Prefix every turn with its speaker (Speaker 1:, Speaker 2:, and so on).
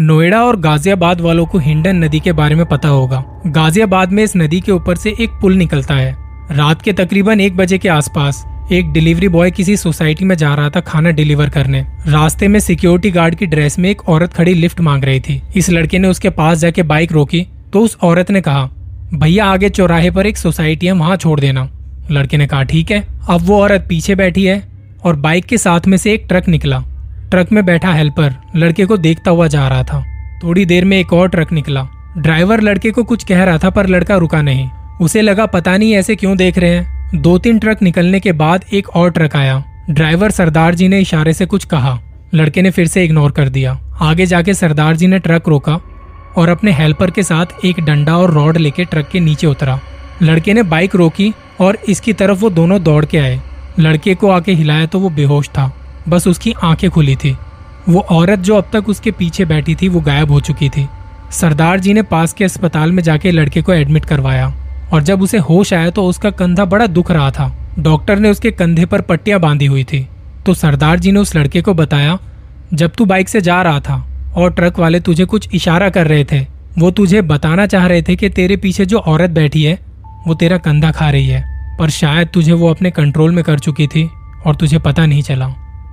Speaker 1: नोएडा और गाजियाबाद वालों को हिंडन नदी के बारे में पता होगा। गाजियाबाद में इस नदी के ऊपर से एक पुल निकलता है। रात के तकरीबन एक बजे के आसपास, एक डिलीवरी बॉय किसी सोसाइटी में जा रहा था खाना डिलीवर करने। रास्ते में सिक्योरिटी गार्ड की ड्रेस में एक औरत खड़ी लिफ्ट मांग रही थी। इस लड़के ने उसके पास जाके बाइक रोकी तो उस औरत ने कहा, भैया, आगे चौराहे पर एक सोसाइटी है, वहाँ छोड़ देना। लड़के ने कहा, ठीक है, अब वो औरत पीछे बैठी है और बाइक के साथ में से एक ट्रक निकला। ट्रक में बैठा हेल्पर लड़के को देखता हुआ जा रहा था। थोड़ी देर में एक और ट्रक निकला। ड्राइवर लड़के को कुछ कह रहा था पर लड़का रुका नहीं। उसे लगा, पता नहीं ऐसे क्यों देख रहे हैं? दो तीन ट्रक निकलने के बाद एक और ट्रक आया। ड्राइवर सरदार जी ने इशारे से कुछ कहा। लड़के ने फिर से इग्नोर कर दिया। आगे जाके सरदार जी ने ट्रक रोका और अपने हेल्पर के साथ एक डंडा और रॉड लेके ट्रक के नीचे उतरा। लड़के ने बाइक रोकी और इसकी तरफ़ वो दोनों दौड़ के आए। लड़के को आके हिलाया तो वो बेहोश था। बस उसकी आँखें खुली थी। वो औरत जो अब तक उसके पीछे बैठी थी, वो गायब हो चुकी थी। सरदार जी ने पास के अस्पताल में जाके लड़के को एडमिट करवाया और जब उसे होश आया तो उसका कंधा बड़ा दुख रहा था। डॉक्टर ने उसके कंधे पर पट्टियाँ बांधी हुई थी। तो सरदार जी ने उस लड़के को बताया, जब तू बाइक से जा रहा था और ट्रक वाले तुझे कुछ इशारा कर रहे थे, वो तुझे बताना चाह रहे थे कि तेरे पीछे जो औरत बैठी है, वो तेरा कंधा खा रही है, पर शायद तुझे वो अपने कंट्रोल में कर चुकी थी और तुझे पता नहीं चला।